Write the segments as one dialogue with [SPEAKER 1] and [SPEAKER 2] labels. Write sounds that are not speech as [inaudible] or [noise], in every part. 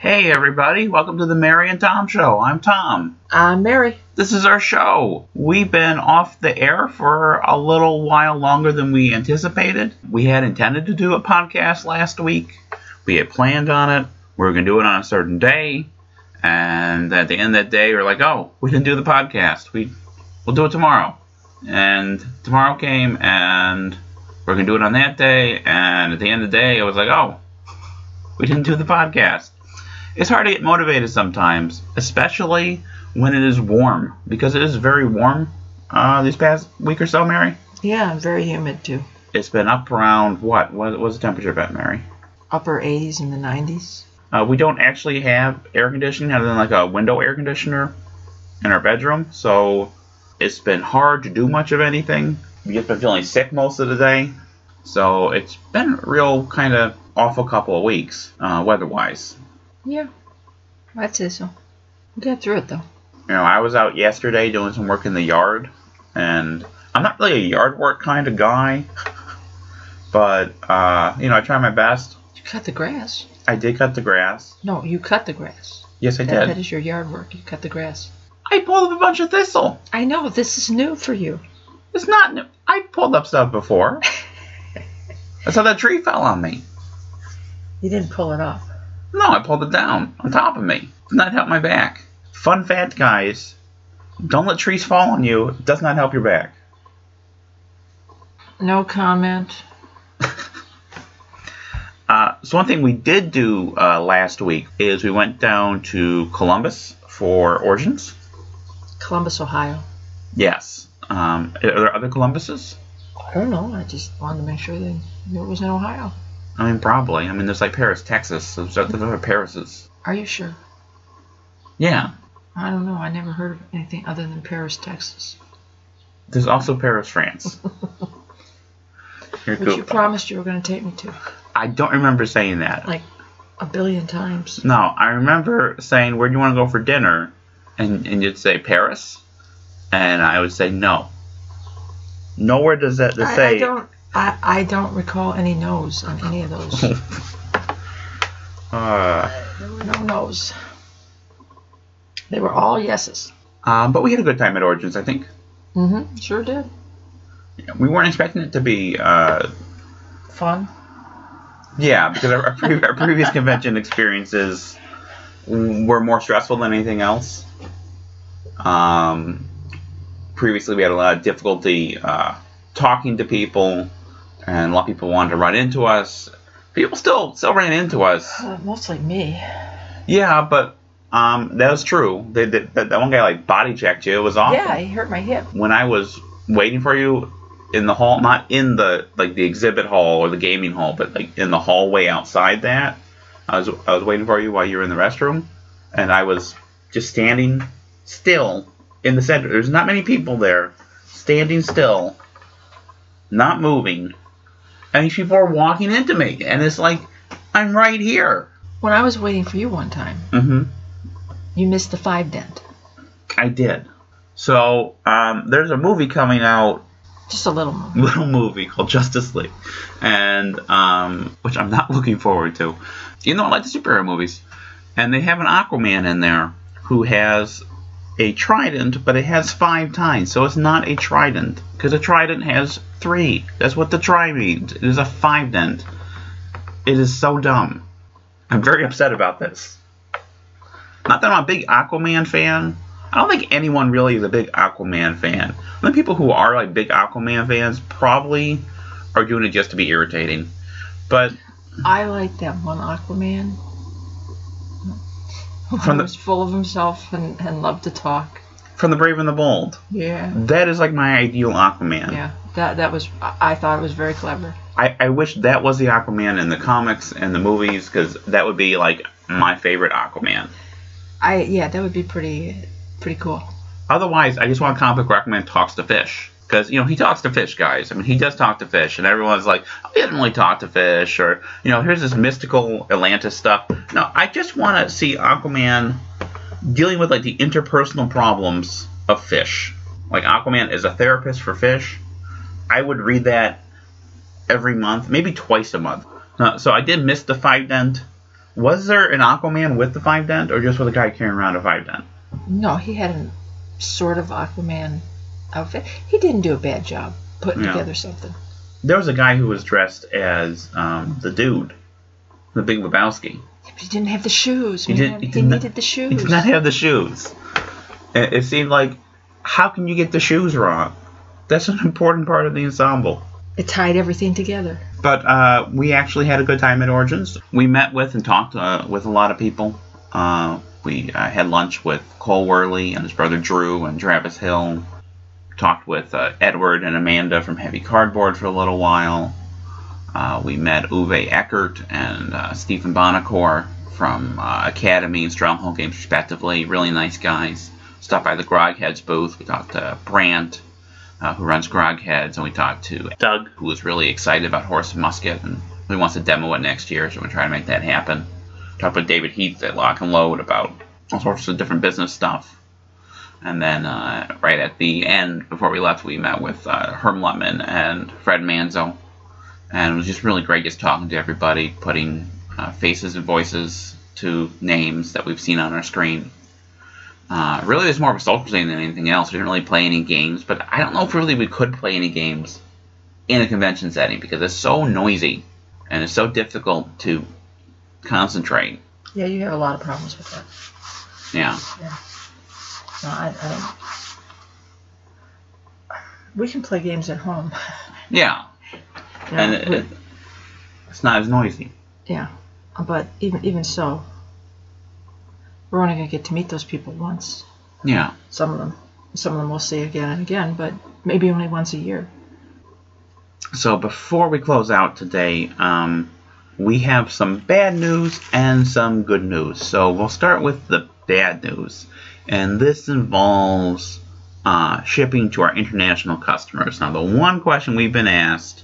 [SPEAKER 1] Hey everybody, welcome to the Mary and Tom Show. I'm Tom.
[SPEAKER 2] I'm Mary.
[SPEAKER 1] This is our show. We've been off the air for a little while longer than we anticipated. We had intended to do a podcast last week. We had planned on it. We were going to do it on a certain day. And at the end of that day, we are like, oh, we didn't do the podcast. We, we'll do it tomorrow. And tomorrow came, and we're going to do it on that day. And at the end of the day, it was like, oh, we didn't do the podcast it's hard to get motivated sometimes, especially when it is warm, because it is very warm uh, these past week or so, Mary.
[SPEAKER 2] Yeah, very humid too.
[SPEAKER 1] It's been up around what? What was the temperature at, Mary?
[SPEAKER 2] Upper 80s and the 90s.
[SPEAKER 1] Uh, we don't actually have air conditioning other than like a window air conditioner in our bedroom, so it's been hard to do much of anything. We've just been feeling sick most of the day, so it's been a real kind of awful couple of weeks uh, weather-wise.
[SPEAKER 2] Yeah, I'd say so. We'll get through it though.
[SPEAKER 1] You know, I was out yesterday doing some work in the yard, and I'm not really a yard work kind of guy, but uh, you know, I try my best.
[SPEAKER 2] You cut the grass.
[SPEAKER 1] I did cut the grass.
[SPEAKER 2] No, you cut the grass.
[SPEAKER 1] Yes, I
[SPEAKER 2] That,
[SPEAKER 1] did.
[SPEAKER 2] that is your yard work. You cut the grass.
[SPEAKER 1] I pulled up a bunch of thistle.
[SPEAKER 2] I know this is new for you.
[SPEAKER 1] It's not new. I pulled up stuff before. [laughs] That's how that tree fell on me.
[SPEAKER 2] You didn't pull it up.
[SPEAKER 1] No, I pulled it down on top of me. Did not help my back. Fun fact, guys. Don't let trees fall on you. It does not help your back.
[SPEAKER 2] No comment. [laughs]
[SPEAKER 1] Uh, so one thing we did do uh, last week is we went down to Columbus for Origins.
[SPEAKER 2] Columbus, Ohio.
[SPEAKER 1] Yes. Um, are there other Columbuses?
[SPEAKER 2] I don't know. I just wanted to make sure they knew it was in Ohio.
[SPEAKER 1] I mean, probably. I mean, there's like Paris, Texas. There's other Parises.
[SPEAKER 2] Are you sure?
[SPEAKER 1] Yeah.
[SPEAKER 2] I don't know. I never heard of anything other than Paris, Texas.
[SPEAKER 1] There's also Paris, France. [laughs]
[SPEAKER 2] Which
[SPEAKER 1] cool.
[SPEAKER 2] you promised you were going to take me to.
[SPEAKER 1] I don't remember saying that.
[SPEAKER 2] Like a billion times.
[SPEAKER 1] No, I remember saying, "Where do you want to go for dinner?" And and you'd say Paris, and I would say no. Nowhere does that to
[SPEAKER 2] I,
[SPEAKER 1] say.
[SPEAKER 2] I don't. I, I don't recall any no's on any of those. [laughs]
[SPEAKER 1] Uh,
[SPEAKER 2] there were no no's. They were all yeses.
[SPEAKER 1] um, but we had a good time at Origins, I think.
[SPEAKER 2] Mm-hmm. Sure did.
[SPEAKER 1] We weren't expecting it to be. Uh,
[SPEAKER 2] Fun.
[SPEAKER 1] yeah, because our, our, pre- our previous [laughs] convention experiences were more stressful than anything else. Um, previously, we had a lot of difficulty uh, talking to people, and a lot of people wanted to run into us. People still still ran into us.
[SPEAKER 2] Uh, mostly me.
[SPEAKER 1] Yeah, but um, that was true. They, they, that, that one guy like body checked you. It was awful.
[SPEAKER 2] Yeah, he hurt my hip.
[SPEAKER 1] When I was waiting for you in the hall, not in the like the exhibit hall or the gaming hall, but like in the hallway outside that, I was I was waiting for you while you were in the restroom, and I was just standing still in the center. There's not many people there, standing still, not moving, and these people are walking into me, and it's like I'm right here.
[SPEAKER 2] When I was waiting for you one time,
[SPEAKER 1] Mm-hmm.
[SPEAKER 2] you missed the five dent.
[SPEAKER 1] I did. So um, there's a movie coming out,
[SPEAKER 2] Just a little more.
[SPEAKER 1] little movie called Justice League, and um, which I'm not [laughs] looking forward to. You know, I like the superhero movies, and they have an Aquaman in there who has a trident, but it has five tines, so it's not a trident because a trident has three. That's what the tri means. It is a five dent. It is so dumb. I'm very upset about this. Not that I'm a big Aquaman fan. I don't think anyone really is a big Aquaman fan. The people who are like big Aquaman fans probably are doing it just to be irritating. But
[SPEAKER 2] I like that one Aquaman.
[SPEAKER 1] From the-
[SPEAKER 2] was full of himself and, and loved to talk.
[SPEAKER 1] from the Brave and the Bold,
[SPEAKER 2] Yeah.
[SPEAKER 1] that is like my ideal Aquaman.
[SPEAKER 2] Yeah. That that was I thought it was very clever.
[SPEAKER 1] I, I wish that was the Aquaman in the comics and the movies because that would be like my favorite Aquaman.
[SPEAKER 2] I yeah, that would be pretty pretty cool.
[SPEAKER 1] Otherwise, I just want a comic book Aquaman talks to fish. Because, you know, he talks to fish, guys. I mean, he does talk to fish, and everyone's like, oh, he doesn't really talk to fish, or, you know, here's this mystical Atlantis stuff. No, I just want to see Aquaman dealing with, like, the interpersonal problems of fish. Like, Aquaman is a therapist for fish. I would read that every month, maybe twice a month. Uh, so I did miss the five dent Was there an Aquaman with the five dent, or just with a guy carrying around a five dent?
[SPEAKER 2] No, he had a sort of Aquaman outfit. He didn't do a bad job putting together something.
[SPEAKER 1] There was a guy who was dressed as um, the dude, the Big Lebowski.
[SPEAKER 2] But he didn't have the shoes.
[SPEAKER 1] He did- he
[SPEAKER 2] He,
[SPEAKER 1] did not-
[SPEAKER 2] needed the shoes.
[SPEAKER 1] He did not have the shoes. It, it seemed like, how can you get the shoes wrong? That's an important part of the ensemble.
[SPEAKER 2] it tied everything together.
[SPEAKER 1] But uh, we actually had a good time at Origins. We met with and talked uh, with a lot of people. Uh, we uh, had lunch with Cole Wehrle and his brother Drew and Travis Hill. Talked with uh, Edward and Amanda from Heavy Cardboard for a little while. Uh, we met Uwe Eckert and uh, Stephen Buonocore from uh, Academy and Stronghold Games, respectively. Really nice guys. Stopped by the Grogheads booth. We talked to Brant, uh, who runs Grogheads, and we talked to Doug, who was really excited about Horse and Musket and he wants to demo it next year, so we're trying to make that happen. Talked with David Heath at Lock and Load about all sorts of different business stuff. And then uh, right at the end, before we left, we met with uh, Herm Luttmann and Fred Manzo. And it was just really great just talking to everybody, putting uh, faces and voices to names that we've seen on our screen. Uh, really, it was more of a social thing than anything else. We didn't really play any games, but I don't know if really we could play any games in a convention setting because it's so noisy and it's so difficult to concentrate.
[SPEAKER 2] Yeah, you have a lot of problems with that.
[SPEAKER 1] Yeah. Yeah.
[SPEAKER 2] No, I, I don't. We can play games at home.
[SPEAKER 1] Yeah.
[SPEAKER 2] You know,
[SPEAKER 1] And it,
[SPEAKER 2] we-
[SPEAKER 1] it, it's not as noisy.
[SPEAKER 2] yeah, but even even so, we're only gonna get to meet those people once.
[SPEAKER 1] Yeah.
[SPEAKER 2] Some of them, some of them we'll see again and again, but maybe only once a year.
[SPEAKER 1] So before we close out today, um, we have some bad news and some good news. So we'll start with the bad news, and this involves uh, shipping to our international customers. Now, the one question we've been asked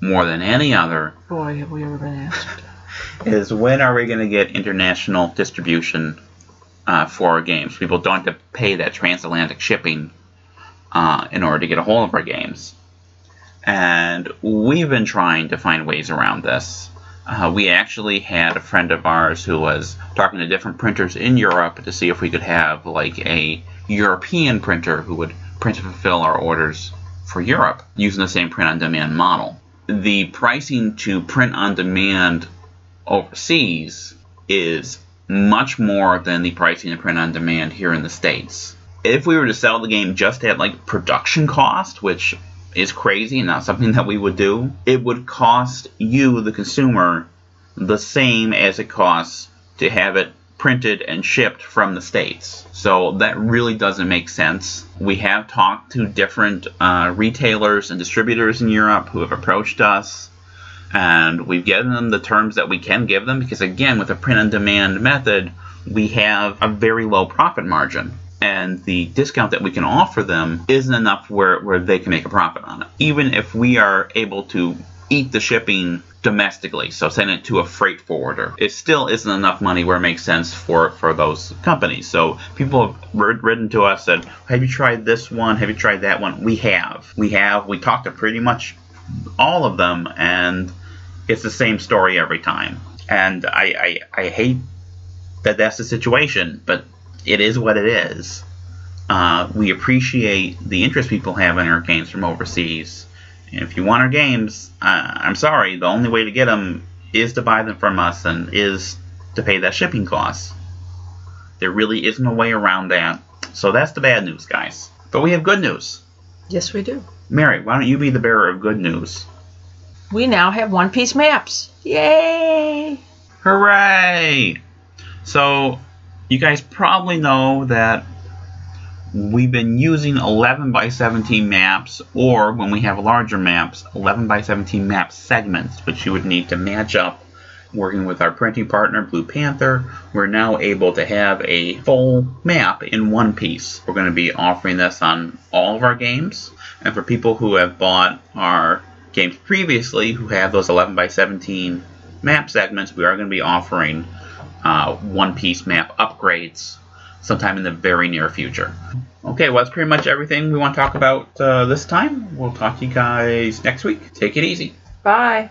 [SPEAKER 1] more than any other
[SPEAKER 2] Boy, have we ever been asked. [laughs]
[SPEAKER 1] is when are we going to get international distribution uh, for our games? People don't have to pay that transatlantic shipping uh, in order to get a hold of our games. And we've been trying to find ways around this. Uh, we actually had a friend of ours who was talking to different printers in Europe to see if we could have like a European printer who would print and fulfill our orders for Europe using the same print on demand model. The pricing to print on demand overseas is much more than the pricing to print on demand here in the States. If we were to sell the game just at like production cost, which is crazy and not something that we would do, it would cost you, the consumer, the same as it costs to have it printed and shipped from the States. So that really doesn't make sense. We have talked to different uh, retailers and distributors in Europe who have approached us and we've given them the terms that we can give them because again with a print on demand method we have a very low profit margin and the discount that we can offer them isn't enough where, where they can make a profit on it. Even if we are able to eat the shipping domestically so send it to a freight forwarder it still isn't enough money where it makes sense for for those companies. So people have written to us said have you tried this one? Have you tried that one? We have. We have. We talked to pretty much all of them and it's the same story every time. And I, I, I hate that that's the situation, but it is what it is. Uh, we appreciate the interest people have in our games from overseas. And if you want our games, uh, I'm sorry, the only way to get them is to buy them from us and is to pay that shipping cost. There really isn't a way around that. So that's the bad news, guys. But we have good news.
[SPEAKER 2] Yes, we do.
[SPEAKER 1] Mary, why don't you be the bearer of good news?
[SPEAKER 2] We now have One Piece maps. Yay!
[SPEAKER 1] Hooray! So, you guys probably know that we've been using 11 by 17 maps, or when we have larger maps, 11 by 17 map segments, which you would need to match up. Working with our printing partner, Blue Panther, we're now able to have a full map in one piece. We're going to be offering this on all of our games, and for people who have bought our games previously, who have those 11 by 17 map segments, we are going to be offering uh, one piece map upgrades sometime in the very near future. Okay, well, that's pretty much everything we want to talk about uh, this time. We'll talk to you guys next week. Take it easy.
[SPEAKER 2] Bye.